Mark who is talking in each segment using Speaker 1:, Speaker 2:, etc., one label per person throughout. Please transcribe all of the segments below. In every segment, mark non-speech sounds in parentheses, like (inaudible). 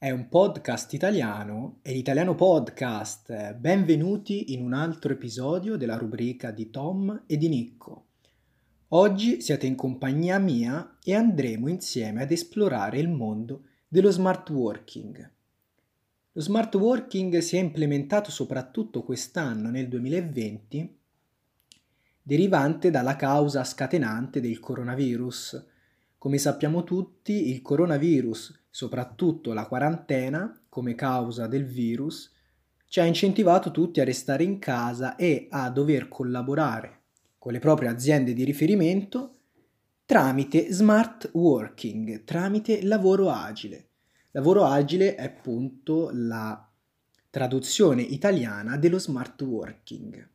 Speaker 1: è un podcast italiano, è l'italiano podcast. Benvenuti in un altro episodio della rubrica di Tom e di Nicco. Oggi siete in compagnia mia e andremo insieme ad esplorare il mondo dello smart working. Lo smart working si è implementato soprattutto quest'anno, nel 2020, derivante dalla causa scatenante del coronavirus. Come sappiamo tutti, il coronavirus, soprattutto la quarantena, come causa del virus, ci ha incentivato tutti a restare in casa e a dover collaborare con le proprie aziende di riferimento tramite smart working, tramite lavoro agile. Lavoro agile è appunto la traduzione italiana dello smart working.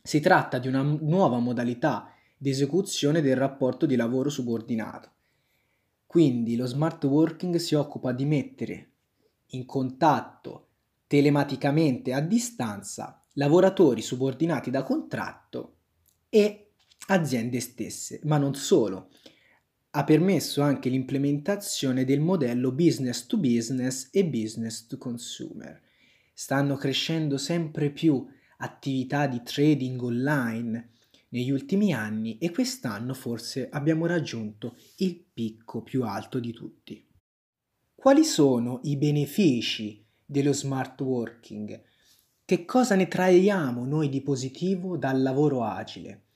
Speaker 1: Si tratta di una nuova modalità di esecuzione del rapporto di lavoro subordinato. Quindi lo smart working si occupa di mettere in contatto telematicamente a distanza lavoratori subordinati da contratto e aziende stesse, ma non solo. Ha permesso anche l'implementazione del modello business to business e business to consumer. Stanno crescendo sempre più attività di trading online negli ultimi anni e quest'anno forse abbiamo raggiunto il picco più alto di tutti. Quali sono i benefici dello smart working? Che cosa ne traiamo noi di positivo dal lavoro agile?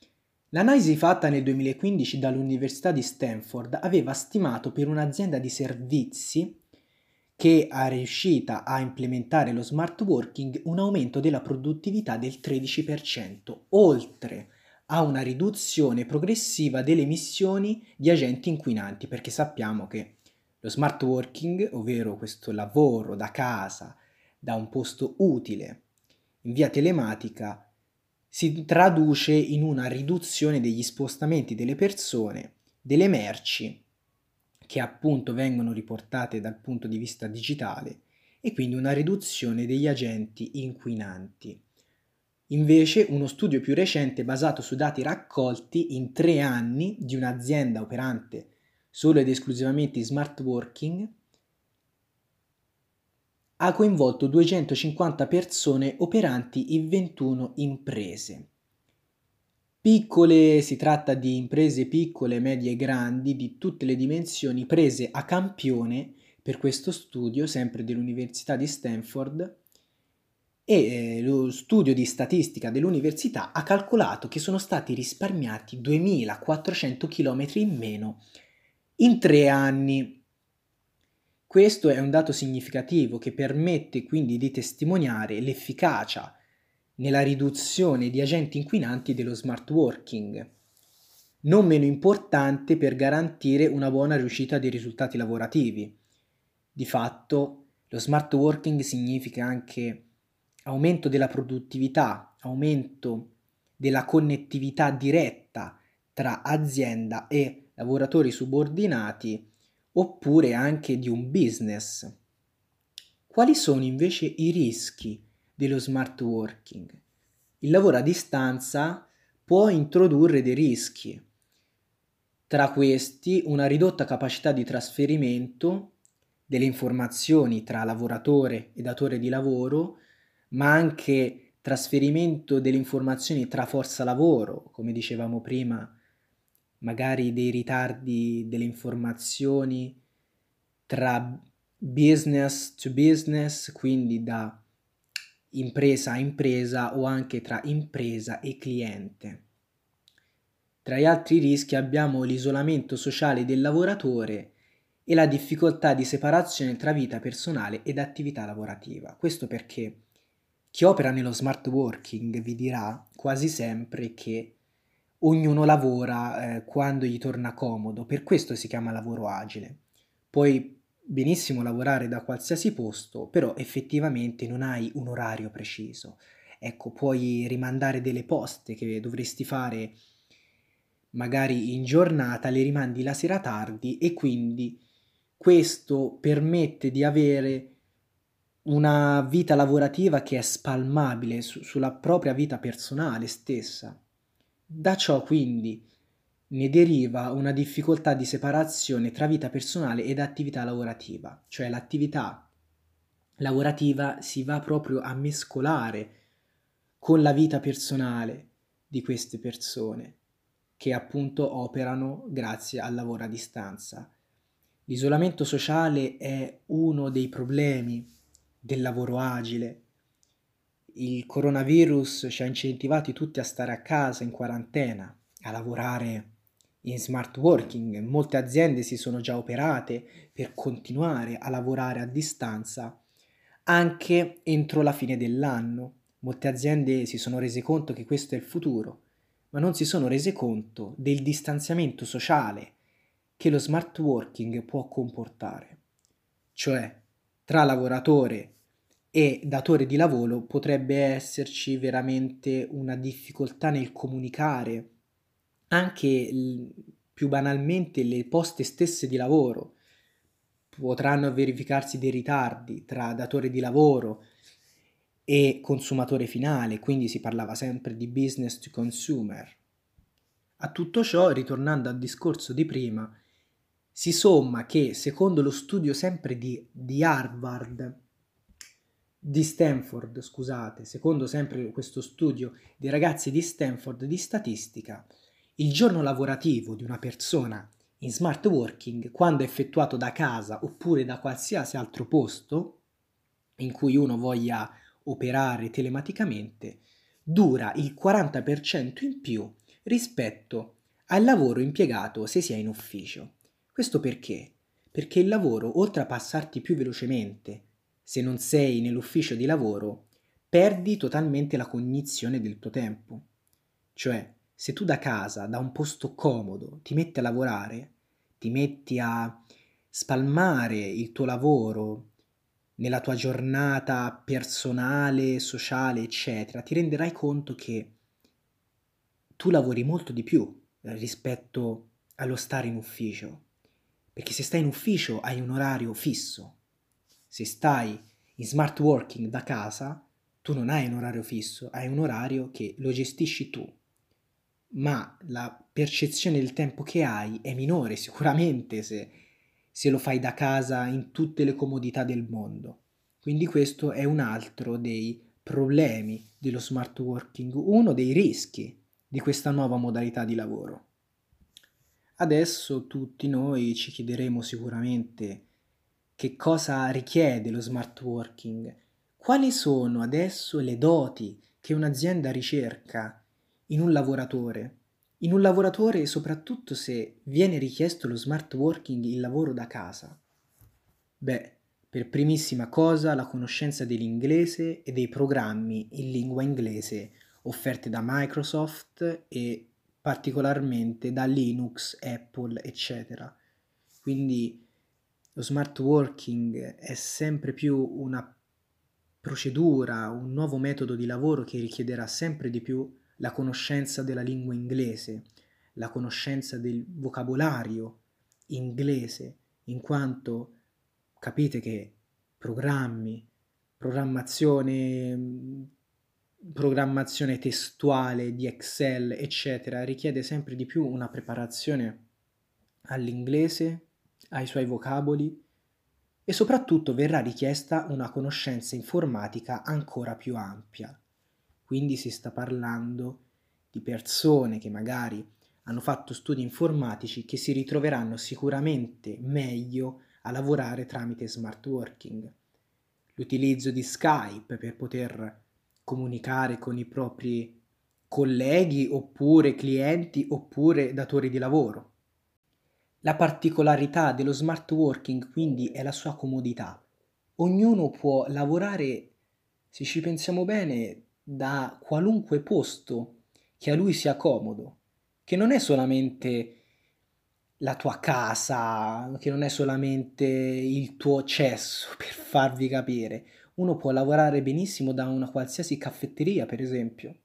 Speaker 1: L'analisi fatta nel 2015 dall'Università di Stanford aveva stimato per un'azienda di servizi che è riuscita a implementare lo smart working un aumento della produttività del 13%, oltre a una riduzione progressiva delle emissioni di agenti inquinanti, perché sappiamo che lo smart working, ovvero questo lavoro da casa, da un posto utile, in via telematica, si traduce in una riduzione degli spostamenti delle persone, delle merci, che appunto vengono riportate dal punto di vista digitale, e quindi una riduzione degli agenti inquinanti. Invece uno studio più recente basato su dati raccolti in tre anni di un'azienda operante solo ed esclusivamente in smart working ha coinvolto 250 persone operanti in 21 imprese. Piccole, si tratta di imprese piccole, medie e grandi di tutte le dimensioni prese a campione per questo studio, sempre dell'Università di Stanford, e eh, lo studio di statistica dell'università ha calcolato che sono stati risparmiati 2400 km in meno in tre anni. Questo è un dato significativo che permette quindi di testimoniare l'efficacia nella riduzione di agenti inquinanti dello smart working, non meno importante per garantire una buona riuscita dei risultati lavorativi. Di fatto, lo smart working significa anche aumento della produttività, aumento della connettività diretta tra azienda e lavoratori subordinati oppure anche di un business. Quali sono invece i rischi dello smart working? Il lavoro a distanza può introdurre dei rischi. Tra questi una ridotta capacità di trasferimento delle informazioni tra lavoratore e datore di lavoro, ma anche trasferimento delle informazioni tra forza lavoro, come dicevamo prima, magari dei ritardi delle informazioni tra business to business, quindi da impresa a impresa o anche tra impresa e cliente. Tra gli altri rischi abbiamo l'isolamento sociale del lavoratore e la difficoltà di separazione tra vita personale ed attività lavorativa. Questo perché chi opera nello smart working vi dirà quasi sempre che ognuno lavora eh, quando gli torna comodo, per questo si chiama lavoro agile. Puoi benissimo lavorare da qualsiasi posto, però effettivamente non hai un orario preciso. Ecco, puoi rimandare delle poste che dovresti fare magari in giornata, le rimandi la sera tardi e quindi questo permette di avere una vita lavorativa che è spalmabile su- sulla propria vita personale stessa. Da ciò quindi ne deriva una difficoltà di separazione tra vita personale ed attività lavorativa, cioè l'attività lavorativa si va proprio a mescolare con la vita personale di queste persone che appunto operano grazie al lavoro a distanza. L'isolamento sociale è uno dei problemi del lavoro agile. Il coronavirus ci ha incentivati tutti a stare a casa in quarantena, a lavorare in smart working. Molte aziende si sono già operate per continuare a lavorare a distanza anche entro la fine dell'anno. Molte aziende si sono rese conto che questo è il futuro, ma non si sono rese conto del distanziamento sociale che lo smart working può comportare. Cioè, tra lavoratore e datore di lavoro potrebbe esserci veramente una difficoltà nel comunicare anche più banalmente le poste stesse di lavoro. Potranno verificarsi dei ritardi tra datore di lavoro e consumatore finale, quindi si parlava sempre di business to consumer. A tutto ciò, ritornando al discorso di prima, si somma che secondo lo studio sempre di, di Harvard, di Stanford, scusate, secondo sempre questo studio dei ragazzi di Stanford di statistica, il giorno lavorativo di una persona in smart working, quando effettuato da casa oppure da qualsiasi altro posto in cui uno voglia operare telematicamente, dura il 40% in più rispetto al lavoro impiegato se si è in ufficio. Questo perché? Perché il lavoro, oltre a passarti più velocemente, se non sei nell'ufficio di lavoro, perdi totalmente la cognizione del tuo tempo. Cioè, se tu da casa, da un posto comodo, ti metti a lavorare, ti metti a spalmare il tuo lavoro nella tua giornata personale, sociale, eccetera, ti renderai conto che tu lavori molto di più rispetto allo stare in ufficio. Perché se stai in ufficio hai un orario fisso. Se stai in smart working da casa, tu non hai un orario fisso, hai un orario che lo gestisci tu ma la percezione del tempo che hai è minore sicuramente se, se lo fai da casa in tutte le comodità del mondo. Quindi questo è un altro dei problemi dello smart working, uno dei rischi di questa nuova modalità di lavoro. Adesso tutti noi ci chiederemo sicuramente che cosa richiede lo smart working, quali sono adesso le doti che un'azienda ricerca in un lavoratore. In un lavoratore soprattutto se viene richiesto lo smart working, il lavoro da casa. Beh, per primissima cosa la conoscenza dell'inglese e dei programmi in lingua inglese offerti da Microsoft e particolarmente da Linux, Apple, eccetera. Quindi lo smart working è sempre più una procedura, un nuovo metodo di lavoro che richiederà sempre di più la conoscenza della lingua inglese, la conoscenza del vocabolario inglese, in quanto capite che programmi, programmazione, programmazione testuale di Excel, eccetera, richiede sempre di più una preparazione all'inglese, ai suoi vocaboli e soprattutto verrà richiesta una conoscenza informatica ancora più ampia. Quindi si sta parlando di persone che magari hanno fatto studi informatici che si ritroveranno sicuramente meglio a lavorare tramite smart working. L'utilizzo di Skype per poter comunicare con i propri colleghi oppure clienti oppure datori di lavoro. La particolarità dello smart working quindi è la sua comodità. Ognuno può lavorare, se ci pensiamo bene, da qualunque posto che a lui sia comodo, che non è solamente la tua casa, che non è solamente il tuo cesso, (laughs) per farvi capire. Uno può lavorare benissimo da una qualsiasi caffetteria, per esempio,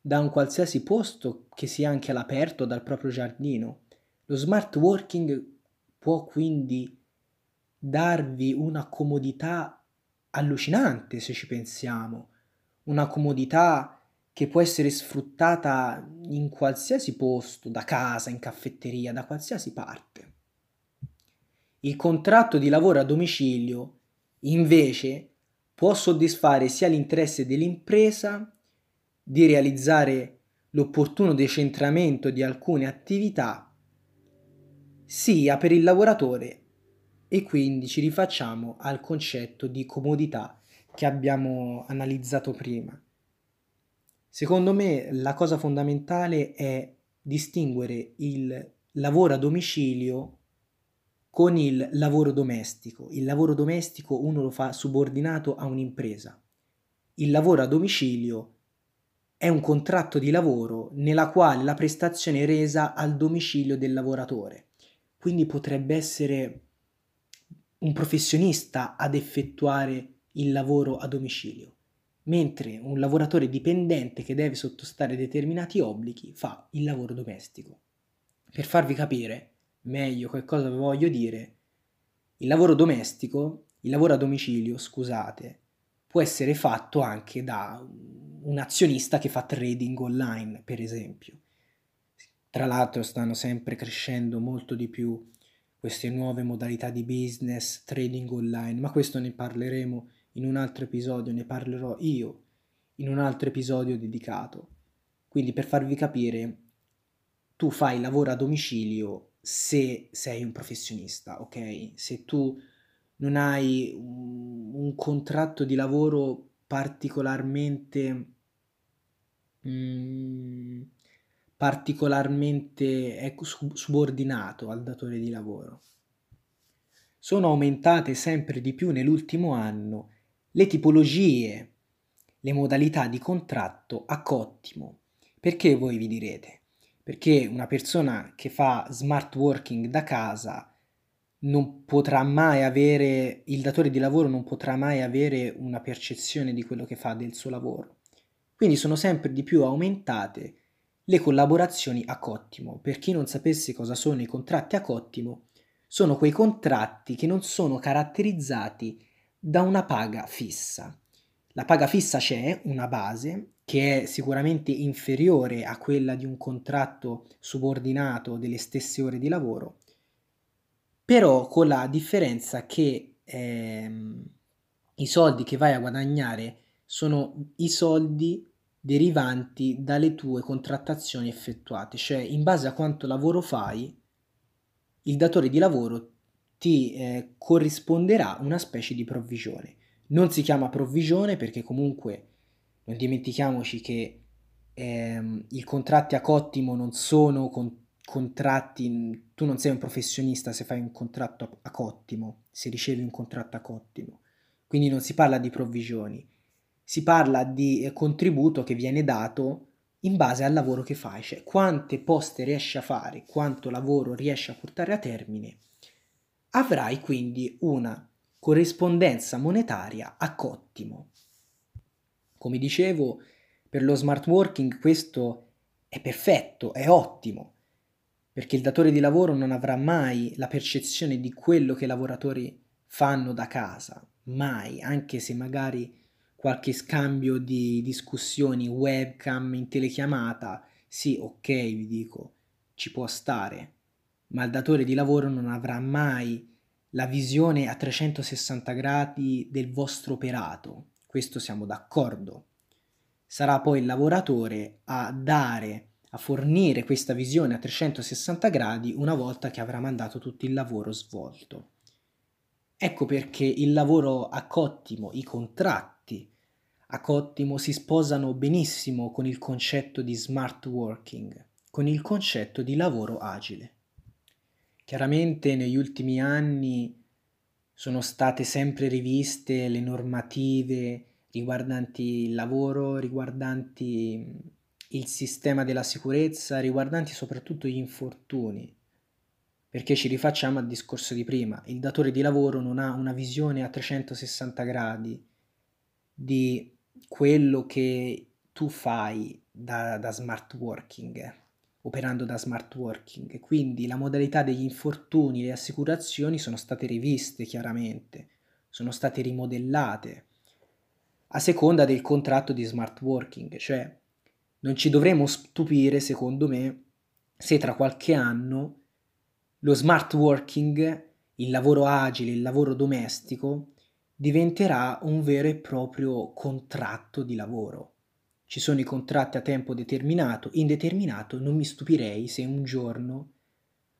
Speaker 1: da un qualsiasi posto che sia anche all'aperto dal proprio giardino. Lo smart working può quindi darvi una comodità allucinante se ci pensiamo una comodità che può essere sfruttata in qualsiasi posto, da casa, in caffetteria, da qualsiasi parte. Il contratto di lavoro a domicilio invece può soddisfare sia l'interesse dell'impresa di realizzare l'opportuno decentramento di alcune attività, sia per il lavoratore e quindi ci rifacciamo al concetto di comodità che abbiamo analizzato prima. Secondo me la cosa fondamentale è distinguere il lavoro a domicilio con il lavoro domestico. Il lavoro domestico uno lo fa subordinato a un'impresa. Il lavoro a domicilio è un contratto di lavoro nella quale la prestazione è resa al domicilio del lavoratore. Quindi potrebbe essere un professionista ad effettuare il lavoro a domicilio, mentre un lavoratore dipendente che deve sottostare determinati obblighi fa il lavoro domestico. Per farvi capire meglio che cosa voglio dire, il lavoro domestico, il lavoro a domicilio, scusate, può essere fatto anche da un azionista che fa trading online, per esempio. Tra l'altro stanno sempre crescendo molto di più queste nuove modalità di business, trading online, ma questo ne parleremo in un altro episodio, ne parlerò io in un altro episodio dedicato. Quindi per farvi capire, tu fai lavoro a domicilio se sei un professionista, ok? Se tu non hai un, contratto di lavoro particolarmente mm, particolarmente subordinato al datore di lavoro. Sono aumentate sempre di più nell'ultimo anno le tipologie, le modalità di contratto a cottimo. Perché voi vi direte? Perché una persona che fa smart working da casa non potrà mai avere, il datore di lavoro non potrà mai avere una percezione di quello che fa del suo lavoro. Quindi sono sempre di più aumentate le collaborazioni a cottimo. Per chi non sapesse cosa sono i contratti a cottimo, sono quei contratti che non sono caratterizzati da una paga fissa. La paga fissa c'è, una base, che è sicuramente inferiore a quella di un contratto subordinato delle stesse ore di lavoro, però con la differenza che ehm, i soldi che vai a guadagnare sono i soldi derivanti dalle tue contrattazioni effettuate, cioè in base a quanto lavoro fai, il datore di lavoro ti eh, corrisponderà una specie di provvigione. Non si chiama provvigione perché comunque non dimentichiamoci che ehm, i contratti a cottimo non sono con- contratti, tu non sei un professionista se fai un contratto a cottimo, se ricevi un contratto a cottimo, quindi non si parla di provvigioni si parla di eh, contributo che viene dato in base al lavoro che fai, cioè quante poste riesci a fare, quanto lavoro riesci a portare a termine, avrai quindi una corrispondenza monetaria a cottimo. Come dicevo, per lo smart working questo è perfetto, è ottimo, perché il datore di lavoro non avrà mai la percezione di quello che i lavoratori fanno da casa, mai, anche se magari qualche scambio di discussioni webcam in telechiamata, sì, ok, vi dico, ci può stare, ma il datore di lavoro non avrà mai la visione a 360 gradi del vostro operato, questo siamo d'accordo. Sarà poi il lavoratore a dare, a fornire questa visione a 360 gradi una volta che avrà mandato tutto il lavoro svolto. Ecco perché il lavoro a cottimo, i contratti, a Cottimo si sposano benissimo con il concetto di smart working, con il concetto di lavoro agile. Chiaramente negli ultimi anni sono state sempre riviste le normative riguardanti il lavoro, riguardanti il sistema della sicurezza, riguardanti soprattutto gli infortuni. Perché ci rifacciamo al discorso di prima, il datore di lavoro non ha una visione a 360 gradi di quello che tu fai da, da smart working, operando da smart working. Quindi la modalità degli infortuni, le assicurazioni sono state riviste chiaramente, sono state rimodellate a seconda del contratto di smart working, cioè non ci dovremo stupire, secondo me, se tra qualche anno lo smart working, il lavoro agile, il lavoro domestico, diventerà un vero e proprio contratto di lavoro. Ci sono i contratti a tempo determinato, indeterminato, non mi stupirei se un giorno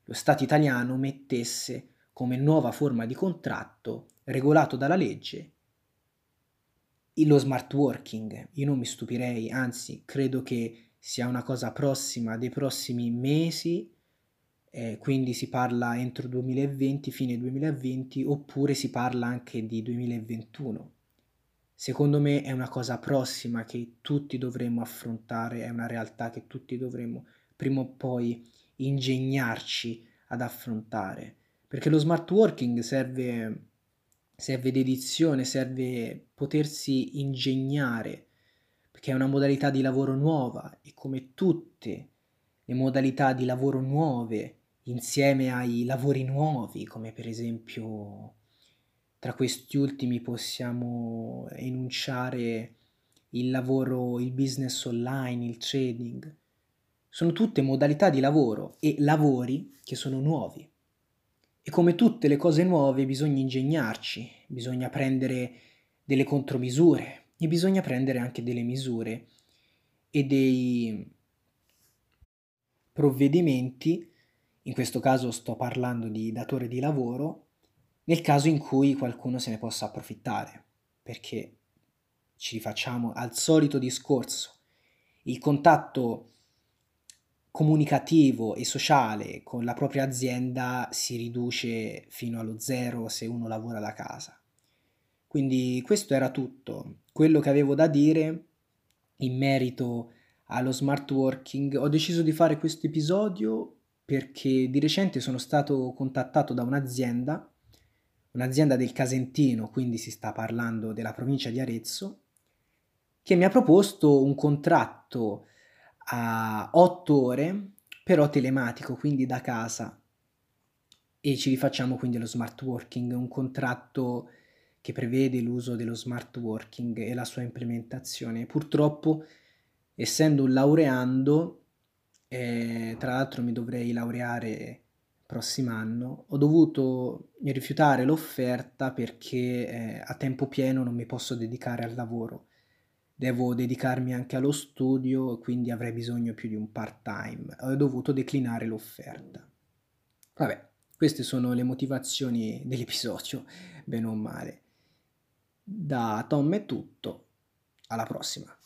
Speaker 1: lo Stato italiano mettesse come nuova forma di contratto regolato dalla legge lo smart working. Io non mi stupirei, anzi credo che sia una cosa prossima dei prossimi mesi, eh, quindi si parla entro 2020, fine 2020, oppure si parla anche di 2021. Secondo me è una cosa prossima che tutti dovremmo affrontare, è una realtà che tutti dovremmo prima o poi ingegnarci ad affrontare, perché lo smart working serve serve dedizione, serve potersi ingegnare, perché è una modalità di lavoro nuova e come tutte le modalità di lavoro nuove, insieme ai lavori nuovi, come per esempio tra questi ultimi possiamo enunciare il lavoro, il business online, il trading, sono tutte modalità di lavoro e lavori che sono nuovi. E come tutte le cose nuove bisogna ingegnarci, bisogna prendere delle contromisure e bisogna prendere anche delle misure e dei provvedimenti, in questo caso sto parlando di datore di lavoro, nel caso in cui qualcuno se ne possa approfittare, perché ci rifacciamo al solito discorso. Il contatto comunicativo e sociale con la propria azienda si riduce fino allo zero se uno lavora da casa. Quindi questo era tutto. Quello che avevo da dire in merito allo smart working. Ho deciso di fare questo episodio perché di recente sono stato contattato da un'azienda, un'azienda del Casentino, quindi si sta parlando della provincia di Arezzo, che mi ha proposto un contratto a 8 ore, però telematico, quindi da casa. E ci rifacciamo quindi allo smart working, un contratto che prevede l'uso dello smart working e la sua implementazione. Purtroppo, essendo un laureando, eh, tra l'altro mi dovrei laureare prossimo anno, ho dovuto rifiutare l'offerta perché eh, a tempo pieno non mi posso dedicare al lavoro devo dedicarmi anche allo studio, quindi avrei bisogno più di un part-time. Ho dovuto declinare l'offerta. Vabbè, queste sono le motivazioni dell'episodio, bene o male. Da Tom è tutto, alla prossima.